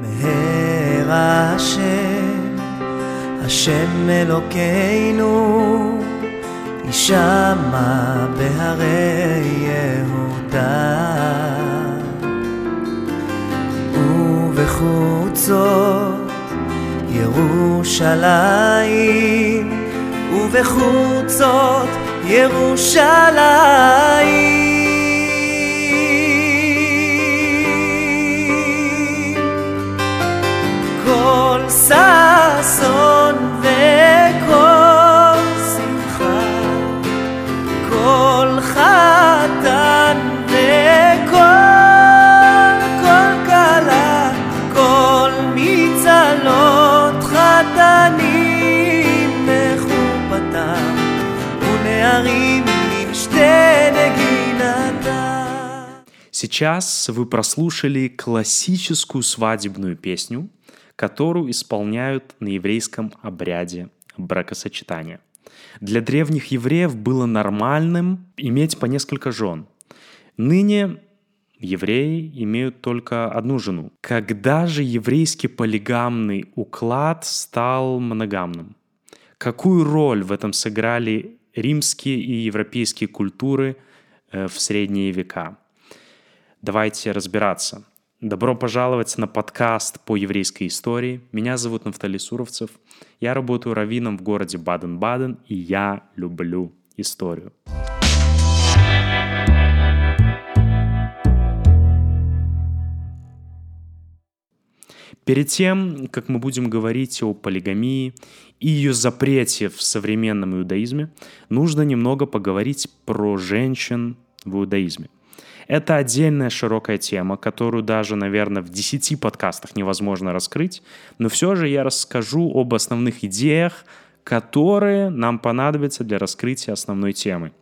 מהר השם, השם אלוקינו, יישמע בהרי יהודה. ובחוצות ירושלים, ובחוצות ירושלים. ששון וכל שמחה, כל חתן וכל כל כלה, כל מצלות חתנים מחופתם, ונערים עם שתי נגינתם. Сейчас вы прослушали классическую свадебную песню, которую исполняют на еврейском обряде бракосочетания. Для древних евреев было нормальным иметь по несколько жен. Ныне евреи имеют только одну жену. Когда же еврейский полигамный уклад стал моногамным? Какую роль в этом сыграли римские и европейские культуры э, в средние века? Давайте разбираться. Добро пожаловать на подкаст по еврейской истории. Меня зовут Нафтали Суровцев. Я работаю раввином в городе Баден-Баден, и я люблю историю. Перед тем, как мы будем говорить о полигамии и ее запрете в современном иудаизме, нужно немного поговорить про женщин в иудаизме. Это отдельная широкая тема, которую даже, наверное, в 10 подкастах невозможно раскрыть, но все же я расскажу об основных идеях, которые нам понадобятся для раскрытия основной темы.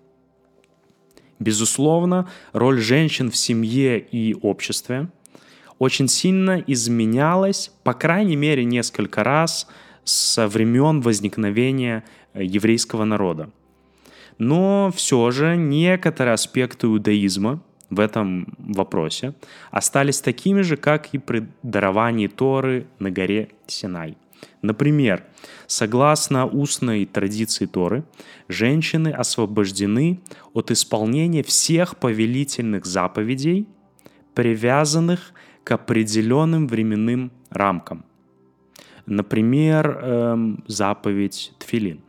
Безусловно, роль женщин в семье и обществе очень сильно изменялась, по крайней мере, несколько раз со времен возникновения э, еврейского народа. Но все же некоторые аспекты иудаизма в этом вопросе остались такими же, как и при даровании Торы на горе Синай. Например, согласно устной традиции Торы, женщины освобождены от исполнения всех повелительных заповедей, привязанных к определенным временным рамкам. Например, эм, заповедь Тфилин.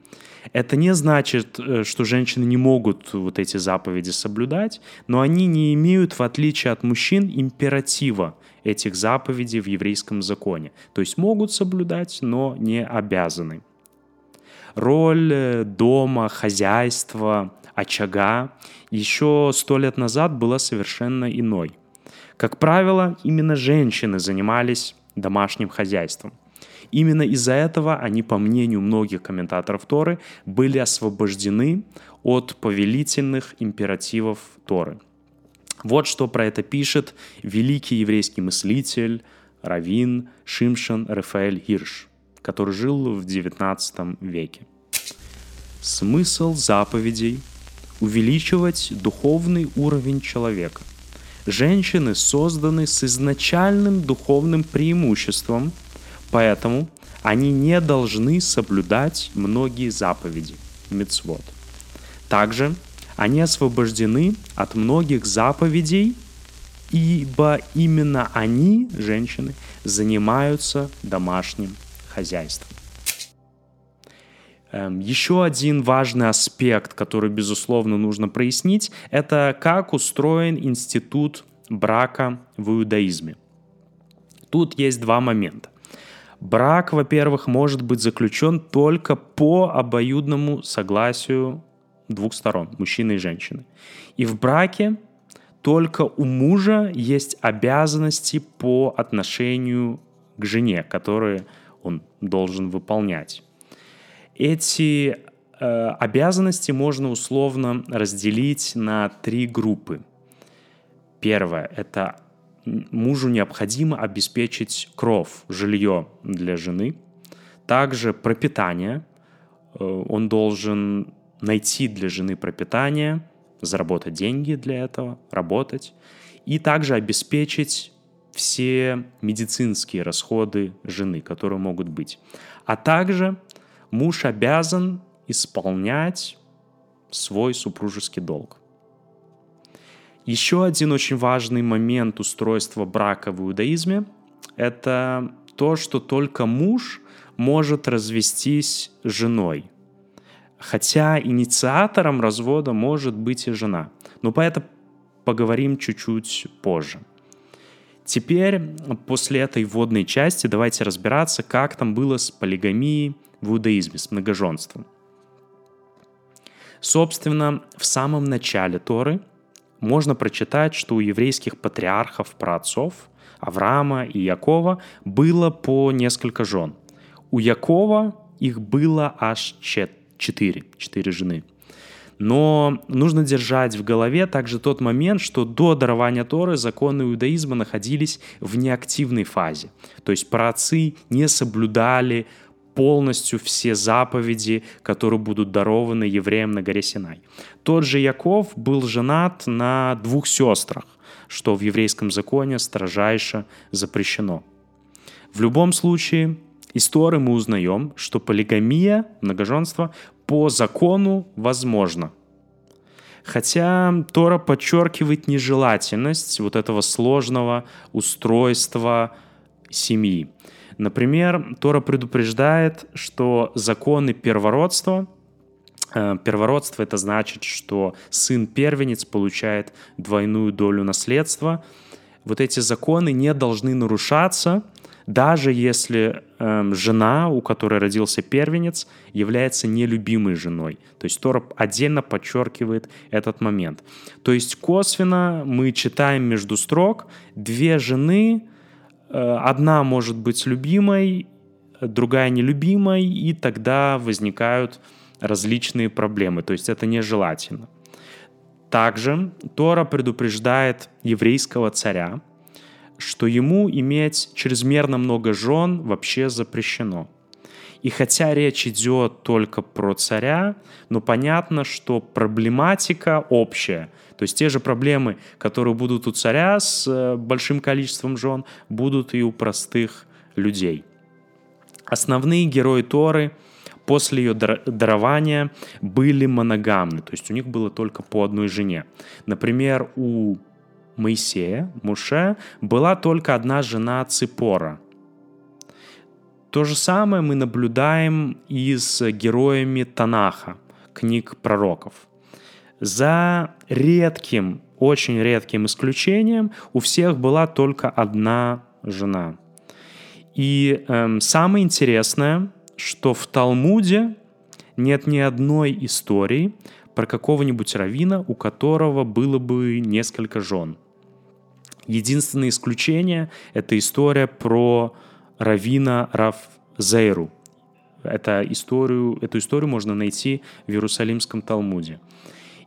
Это не значит, э, что женщины не могут вот эти заповеди соблюдать, но они не имеют, в отличие от мужчин, императива этих заповедей в еврейском законе. То есть могут соблюдать, но не обязаны. Роль э, дома, хозяйства, очага еще сто лет назад была совершенно иной. Как правило, именно женщины занимались домашним хозяйством. Именно из-за этого они, по мнению многих комментаторов Торы, были освобождены от повелительных императивов Торы. Вот что про это пишет великий еврейский мыслитель, раввин Шимшон Рафаэль Хирш, который жил в XIX веке. Смысл заповедей – увеличивать духовный уровень человека. Женщины созданы с изначальным духовным преимуществом – Поэтому они не должны соблюдать многие заповеди, мицвод. Также они освобождены от многих заповедей, ибо именно они, женщины, занимаются домашним хозяйством. Эм, Еще один важный аспект, который, безусловно, нужно прояснить, это как устроен институт брака в иудаизме. Тут есть два момента. Брак, во-первых, может быть заключен только по обоюдному согласию двух сторон, мужчины и женщины. И в браке только у мужа есть обязанности по отношению к жене, которые он должен выполнять. Эти э, обязанности можно условно разделить на три группы. Первое – это мужу необходимо обеспечить кров, жилье для жены. Также пропитание. Э, он должен найти для жены пропитание, заработать деньги для этого, работать. И также обеспечить все медицинские расходы жены, которые могут быть. А также муж обязан исполнять свой супружеский долг. Еще один очень важный момент устройства брака в иудаизме – это то, что только муж может развестись с женой. Хотя инициатором развода может быть и жена. Но по это поговорим чуть-чуть позже. Теперь, после этой вводной части, давайте разбираться, как там было с полигамией в иудаизме, с многоженством. Собственно, в самом начале Торы можно прочитать, что у еврейских патриархов, праотцов, Авраама и Якова, было по несколько жен. У Якова их было аж четыре, четыре жены – но нужно держать в голове также тот момент, что до дарования Торы законы иудаизма находились в неактивной фазе. То есть праотцы не соблюдали полностью все заповеди, которые будут дарованы евреям на горе Синай. Тот же Яков был женат на двух сестрах, что в еврейском законе строжайше запрещено. В любом случае, из Торы мы узнаем, что полигамия, многоженство, по закону возможно. Хотя Тора подчеркивает нежелательность вот этого сложного устройства семьи. Например, Тора предупреждает, что законы первородства э, Первородство это значит, что сын-первенец получает двойную долю наследства. Вот эти законы не должны нарушаться, даже если э, жена, у которой родился первенец, является нелюбимой женой. То есть Тора отдельно подчеркивает этот момент. То есть косвенно мы читаем между строк две жены, одна может быть любимой, другая нелюбимой, и тогда возникают различные проблемы. То есть это нежелательно. Также Тора предупреждает еврейского царя, что ему иметь чрезмерно много жен вообще запрещено. И хотя речь идет только про царя, но понятно, что проблематика общая. То есть те же проблемы, которые будут у царя с э, большим количеством жен, будут и у простых людей. Основные герои Торы после ее дарования были моногамны, то есть у них было только по одной жене. Например, у Моисея, Муше, была только одна жена Ципора. То же самое мы наблюдаем и с героями Танаха, книг пророков. За редким, очень редким исключением у всех была только одна жена. И эм, самое интересное, что в Талмуде нет ни одной истории про какого-нибудь равина, у которого было бы несколько жен. Единственное исключение — это история про Равина Равзейру. Это историю, эту историю можно найти в Иерусалимском Талмуде.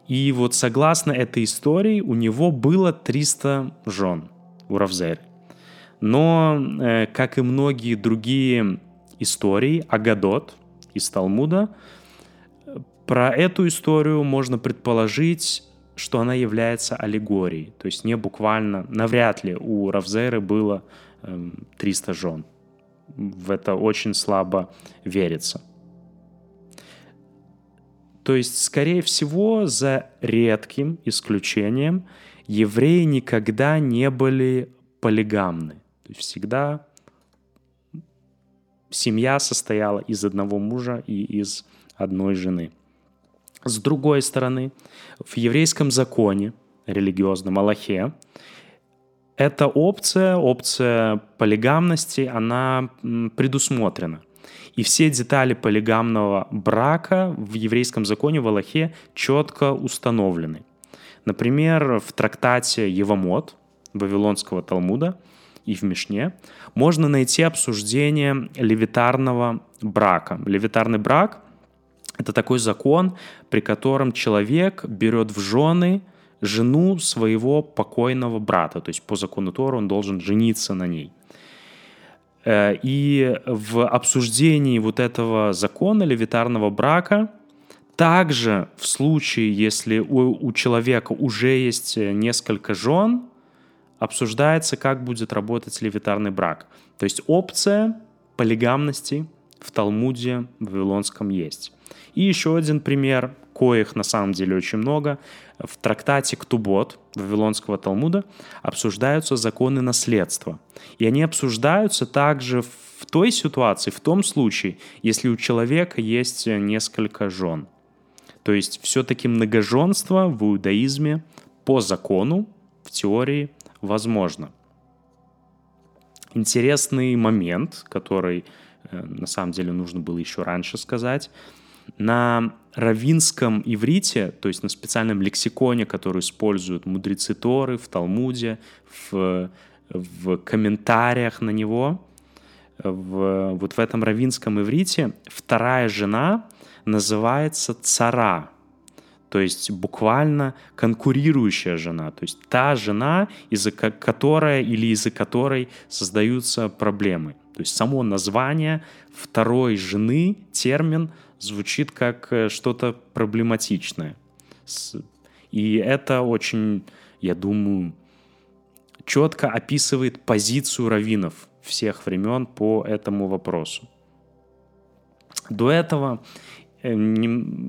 И вот согласно этой истории у него было 300 жен у Равзейры. Но, э, как и многие другие истории, Агадот из Талмуда, про эту историю можно предположить, что она является аллегорией, то есть не буквально, навряд ли у Равзеры было э, 300 жен. В это очень слабо верится. То есть, скорее всего, за редким исключением, евреи никогда не были полигамны. То есть всегда семья состояла из одного мужа и из одной жены. С другой стороны, в еврейском законе, религиозном Аллахе, эта опция, опция полигамности, она предусмотрена. И все детали полигамного брака в еврейском законе в Аллахе четко установлены. Например, в трактате Евамот Вавилонского Талмуда и в Мишне можно найти обсуждение левитарного брака. Левитарный брак это такой закон, при котором человек берет в жены жену своего покойного брата. То есть по закону Тора он должен жениться на ней. Э, и в обсуждении вот этого закона левитарного брака также в случае, если у, у человека уже есть несколько жен, обсуждается, как будет работать левитарный брак. То есть опция полигамности в Талмуде Вавилонском есть. И еще один пример, коих на самом деле очень много. В трактате Ктубот Вавилонского Талмуда обсуждаются законы наследства. И они обсуждаются также в той ситуации, в том случае, если у человека есть несколько жен. То есть все-таки многоженство в иудаизме по закону, в теории, возможно. Интересный момент, который э, на самом деле нужно было еще раньше сказать. На равинском иврите, то есть на специальном лексиконе, который используют мудрецы Торы в Талмуде, в, в комментариях на него, в, вот в этом равинском иврите вторая жена называется цара, то есть буквально конкурирующая жена, то есть та жена, из-за которой или из-за которой создаются проблемы. То есть само название второй жены, термин, звучит как э, что-то проблематичное. И это очень, я думаю, четко описывает позицию раввинов всех времен по этому вопросу. До этого Э,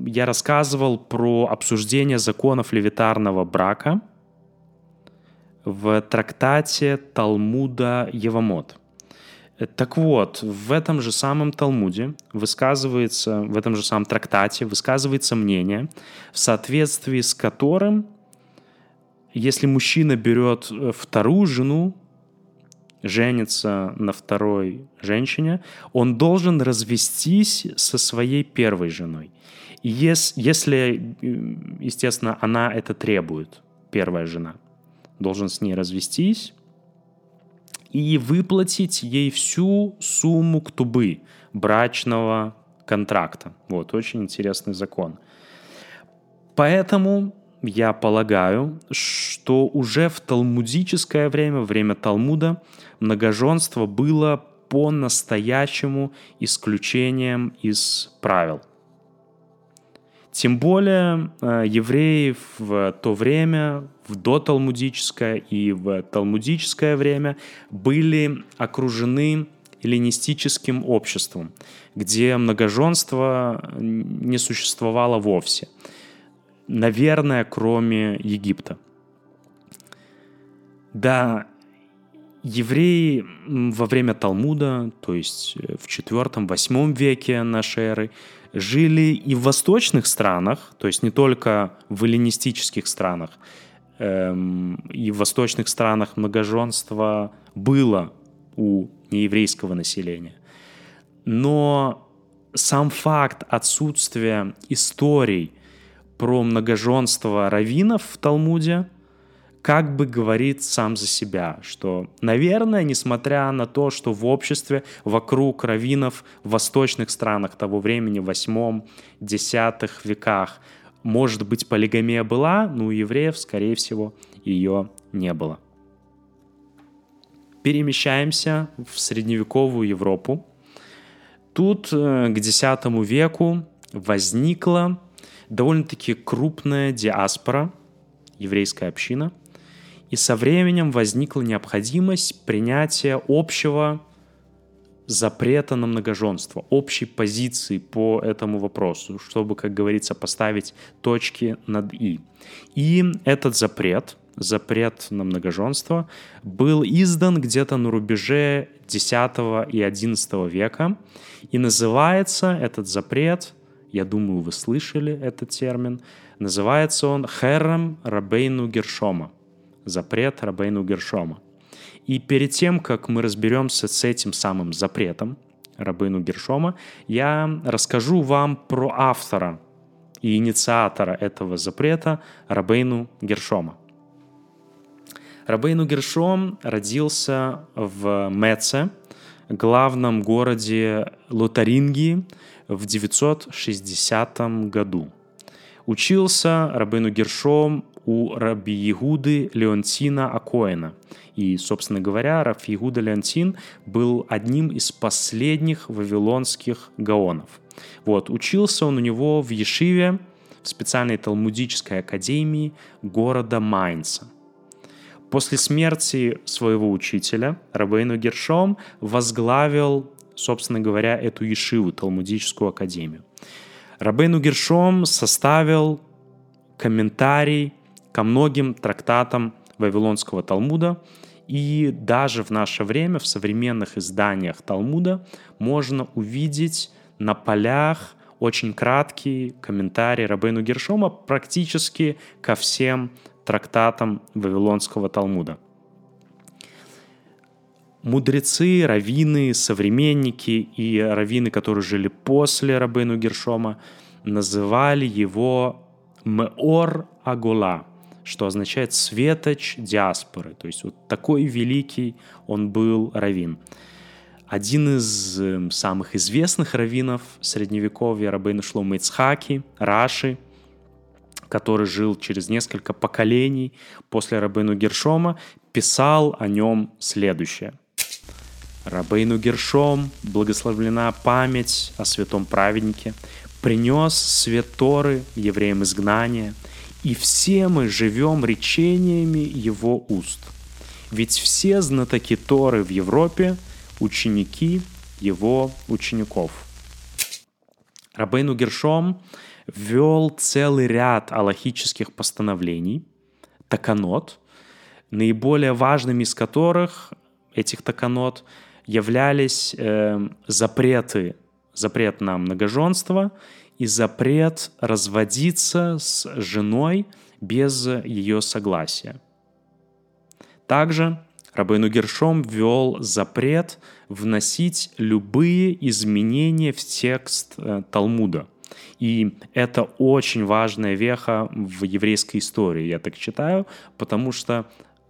я рассказывал про обсуждение законов левитарного брака в трактате Талмуда Евамот. Э, так вот, в этом же самом Талмуде высказывается, в этом же самом трактате высказывается мнение, в соответствии с которым, если мужчина берет э, вторую жену, женится на второй женщине, он должен развестись со своей первой женой. Если, естественно, она это требует, первая жена, должен с ней развестись и выплатить ей всю сумму ктубы брачного контракта. Вот, очень интересный закон. Поэтому я полагаю, что уже в талмудическое время, время Талмуда, многоженство было по-настоящему исключением из правил. Тем более э, евреи в то время, в доталмудическое и в талмудическое время были окружены эллинистическим обществом, где многоженство не существовало вовсе – наверное, кроме Египта. Да, евреи во время Талмуда, то есть э, в IV-VIII веке нашей эры, жили и в восточных странах, то есть не только в эллинистических странах, эм, и в восточных странах многоженство было у нееврейского населения. Но сам факт отсутствия историй про многоженство раввинов в Талмуде как бы говорит сам за себя, что, наверное, несмотря на то, что в обществе вокруг раввинов в восточных странах того времени, в 8-10 веках, может быть, полигамия была, но у евреев, скорее всего, ее не было. Перемещаемся в средневековую Европу. Тут э, к X веку возникла довольно-таки крупная диаспора, еврейская община, и со временем возникла необходимость принятия общего запрета на многоженство, общей позиции по этому вопросу, чтобы, как говорится, поставить точки над «и». И этот запрет, запрет на многоженство, был издан где-то на рубеже X и XI века, и называется этот запрет я думаю, вы слышали этот термин. Называется он Херем Рабейну Гершома. Запрет Рабейну Гершома. И перед тем, как мы разберемся с этим самым запретом Рабейну Гершома, я расскажу вам про автора и инициатора этого запрета Рабейну Гершома. Рабейну Гершом родился в Меце, главном городе Лотарингии, в 960 году. Учился Рабыну Гершом у Раби Ягуды Леонтина Акоина. И, собственно говоря, Раб Ягуда Леонтин был одним из последних вавилонских гаонов. Вот, учился он у него в Ешиве, в специальной талмудической академии города Майнца. После смерти своего учителя Рабейну Гершом возглавил, собственно говоря, эту Ешиву, Талмудическую академию. Рабейну Гершом составил комментарий ко многим трактатам Вавилонского Талмуда, и даже в наше время в современных изданиях Талмуда можно увидеть на полях очень краткий комментарий Рабейну Гершома практически ко всем трактатам Вавилонского Талмуда. Мудрецы, раввины, современники и раввины, которые жили после Рабейну Гершома, называли его Меор Агола, что означает светоч диаспоры. То есть вот такой великий он был раввин. Один из эм, самых известных раввинов средневековья, Рабейну Шлома Ицхаки, Раши, который жил через несколько поколений после Рабейну Гершома, писал о нем следующее. Рабейну Гершом, благословлена память о святом праведнике, принес свет Торы евреям изгнания, и все мы живем речениями его уст. Ведь все знатоки Торы в Европе – ученики его учеников. Рабейну Гершом ввел целый ряд аллахических постановлений, таканот, наиболее важными из которых, этих таканот, являлись э, запреты, запрет на многоженство и запрет разводиться с женой без ее согласия. Также Рабейну Гершом ввел запрет вносить любые изменения в текст э, Талмуда. И это очень важная веха в еврейской истории, я так считаю, потому что,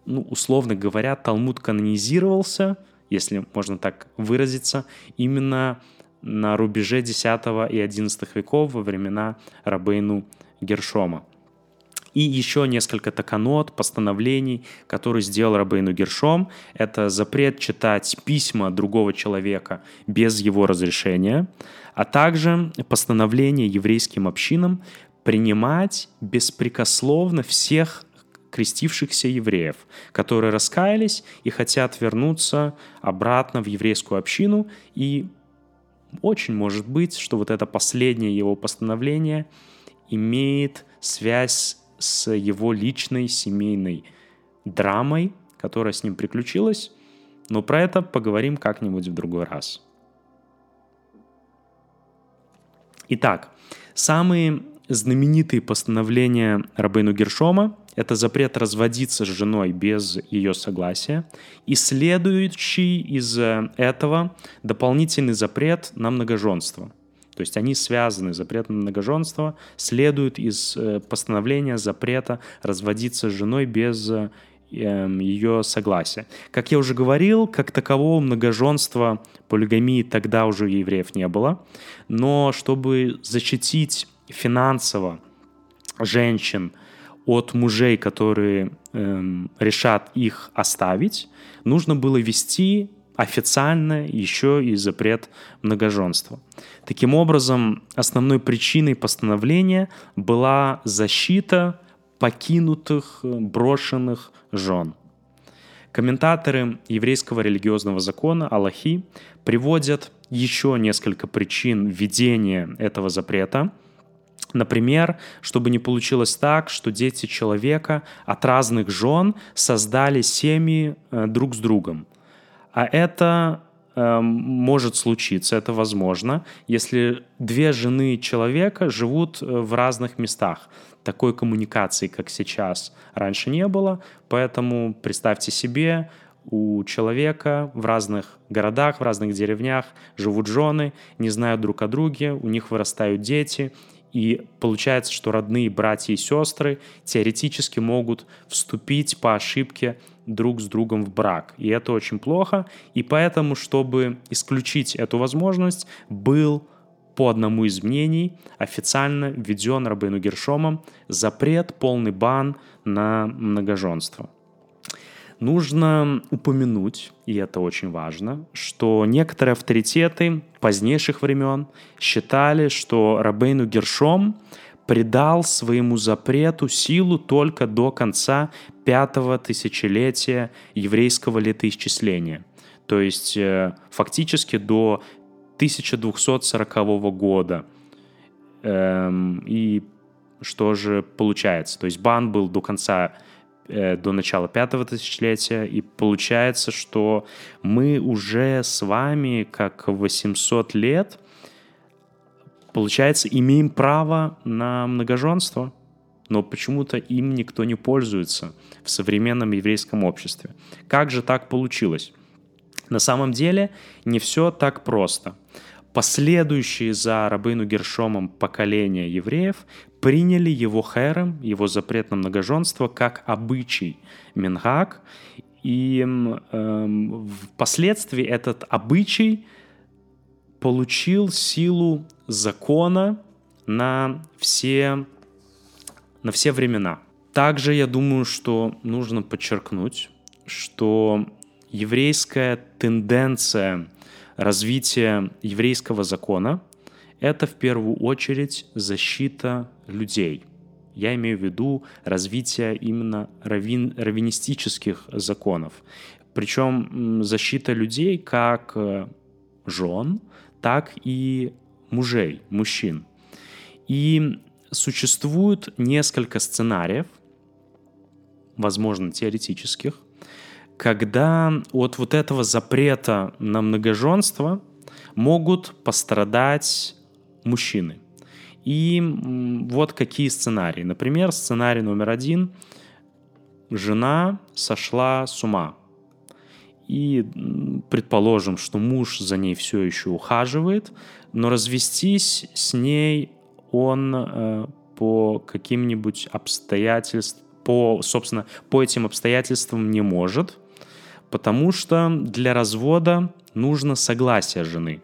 ну, условно говоря, Талмуд канонизировался, если можно так выразиться, именно на рубеже X и XI веков во времена Рабейну Гершома. И еще несколько таканот, постановлений, которые сделал Рабейну Гершом. Это запрет читать письма другого человека без его разрешения, а также постановление еврейским общинам принимать беспрекословно всех крестившихся евреев, которые раскаялись и хотят вернуться обратно в еврейскую общину. И очень может быть, что вот это последнее его постановление имеет связь с его личной семейной драмой, которая с ним приключилась, но про это поговорим как-нибудь в другой раз. Итак, самые знаменитые постановления Рабейну Гершома – это запрет разводиться с женой без ее согласия, и следующий из этого дополнительный запрет на многоженство – то есть они связаны, запрет на многоженство следует из э, постановления запрета разводиться с женой без э, эм, ее согласия. Как я уже говорил, как такового многоженства, полигамии тогда уже у евреев не было. Но чтобы защитить финансово женщин от мужей, которые эм, решат их оставить, нужно было вести официально еще и запрет многоженства. Таким образом, основной причиной постановления была защита покинутых, брошенных жен. Комментаторы еврейского религиозного закона Аллахи приводят еще несколько причин введения этого запрета. Например, чтобы не получилось так, что дети человека от разных жен создали семьи э, друг с другом. А это э, может случиться, это возможно, если две жены человека живут э, в разных местах. Такой коммуникации, как сейчас, раньше не было, поэтому представьте себе, у человека в разных городах, в разных деревнях живут жены, не знают друг о друге, у них вырастают дети, и получается, что родные братья и сестры теоретически могут вступить по ошибке друг с другом в брак. И это очень плохо. И поэтому, чтобы исключить эту возможность, был по одному из мнений официально введен Рабейну Гершомом запрет, полный бан на многоженство. Нужно упомянуть, и это очень важно, что некоторые авторитеты позднейших времен считали, что Рабейну Гершом придал своему запрету силу только до конца пятого тысячелетия еврейского летоисчисления. То есть э, фактически до 1240 года. Эм, и что же получается? То есть бан был до конца до начала пятого тысячелетия, и получается, что мы уже с вами, как 800 лет, получается, имеем право на многоженство, но почему-то им никто не пользуется в современном еврейском обществе. Как же так получилось? На самом деле не все так просто. Последующие за Рабыну Гершомом поколения евреев приняли его херем, его запрет на многоженство, как обычай Мингак, и э, впоследствии этот обычай получил силу закона на все, на все времена. Также я думаю, что нужно подчеркнуть, что еврейская тенденция развития еврейского закона — это в первую очередь защита людей. Я имею в виду развитие именно раввин, раввинистических законов. Причем защита людей как э, жен, так и мужей, мужчин. И существует несколько сценариев, возможно, теоретических, когда от вот этого запрета на многоженство могут пострадать мужчины. И вот какие сценарии. Например, сценарий номер один. Жена сошла с ума. И предположим, что муж за ней все еще ухаживает, но развестись с ней он э, по каким-нибудь обстоятельствам, по, собственно, по этим обстоятельствам не может, потому что для развода нужно согласие жены.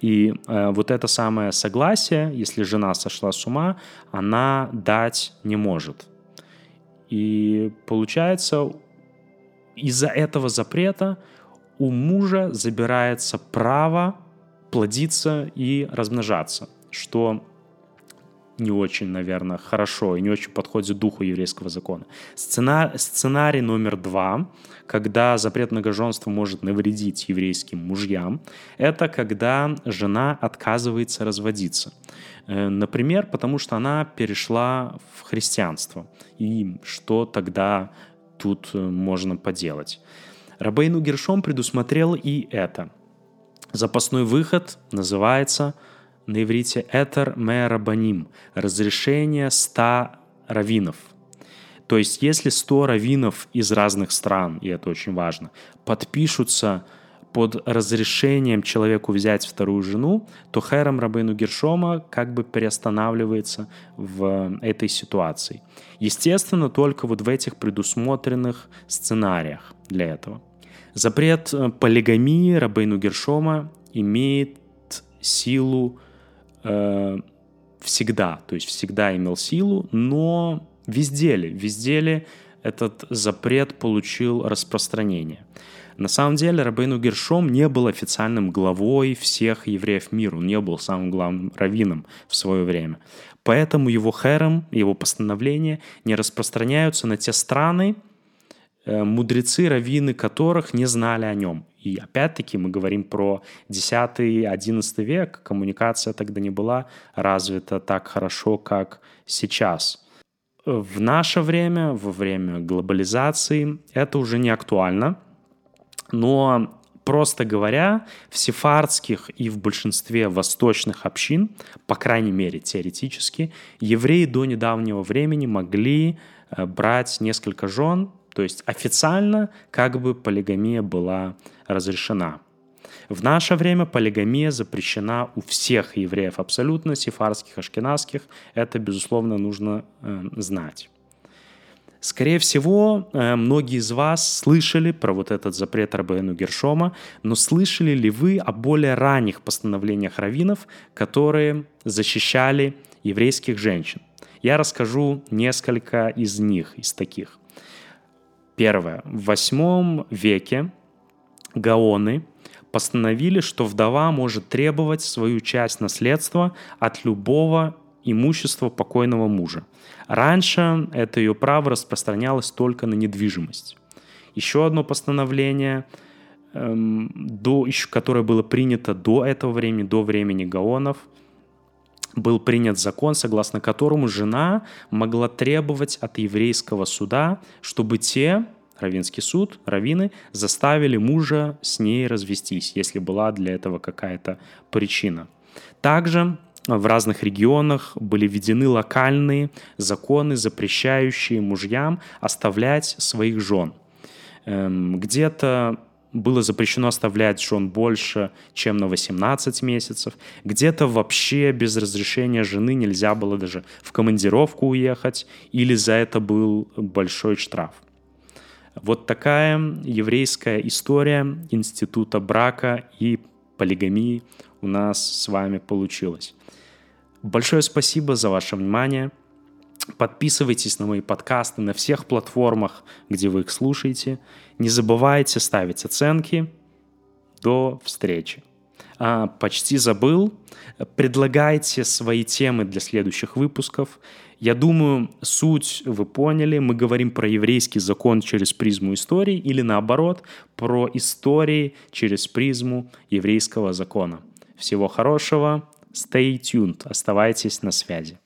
И э, вот это самое согласие, если жена сошла с ума, она дать не может. И получается, из-за этого запрета у мужа забирается право плодиться и размножаться, что не очень, наверное, хорошо и не очень подходит духу еврейского закона. Сцена... Сценарий номер два, когда запрет многоженства может навредить еврейским мужьям, это когда жена отказывается разводиться. Э, например, потому что она перешла в христианство. И что тогда тут э, можно поделать? Рабейну Гершом предусмотрел и это. Запасной выход называется на иврите «этер мерабаним» — разрешение ста раввинов. То есть если 100 раввинов из разных стран, и это очень важно, подпишутся под разрешением человеку взять вторую жену, то Хэром Рабейну Гершома как бы приостанавливается в этой ситуации. Естественно, только вот в этих предусмотренных сценариях для этого. Запрет полигамии Рабейну Гершома имеет силу э, всегда, то есть всегда имел силу, но везде ли, везде ли этот запрет получил распространение. На самом деле Рабейну Гершом не был официальным главой всех евреев мира, он не был самым главным раввином в свое время. Поэтому его херем, его постановления не распространяются на те страны, мудрецы, раввины которых не знали о нем. И опять-таки мы говорим про 10-11 век, коммуникация тогда не была развита так хорошо, как сейчас. В наше время, во время глобализации, это уже не актуально, но просто говоря, в сефардских и в большинстве восточных общин, по крайней мере теоретически, евреи до недавнего времени могли э, брать несколько жен, то есть официально как бы полигамия была разрешена. В наше время полигамия запрещена у всех евреев абсолютно, сефарских, ашкенадских. Это, безусловно, нужно э, знать. Скорее всего, э, многие из вас слышали про вот этот запрет Рабейну Гершома, но слышали ли вы о более ранних постановлениях раввинов, которые защищали еврейских женщин? Я расскажу несколько из них, из таких. Первое. В восьмом веке Гаоны постановили, что вдова может требовать свою часть наследства от любого имущество покойного мужа. Раньше это ее право распространялось только на недвижимость. Еще одно постановление, эм, до, еще, которое было принято до этого времени, до времени Гаонов, был принят закон, согласно которому жена могла требовать от еврейского суда, чтобы те, Равинский суд, раввины, заставили мужа с ней развестись, если была для этого какая-то причина. Также в разных регионах были введены локальные законы, запрещающие мужьям оставлять своих жен. Эм, где-то было запрещено оставлять жен больше, чем на 18 месяцев. Где-то вообще без разрешения жены нельзя было даже в командировку уехать, или за это был большой штраф. Вот такая еврейская история института брака и полигамии у нас с вами получилась. Большое спасибо за ваше внимание. Подписывайтесь на мои подкасты на всех платформах, где вы их слушаете. Не забывайте ставить оценки. До встречи. А, почти забыл. Предлагайте свои темы для следующих выпусков. Я думаю, суть вы поняли. Мы говорим про еврейский закон через призму истории или наоборот, про истории через призму еврейского закона. Всего хорошего. Stay tuned. Оставайтесь на связи.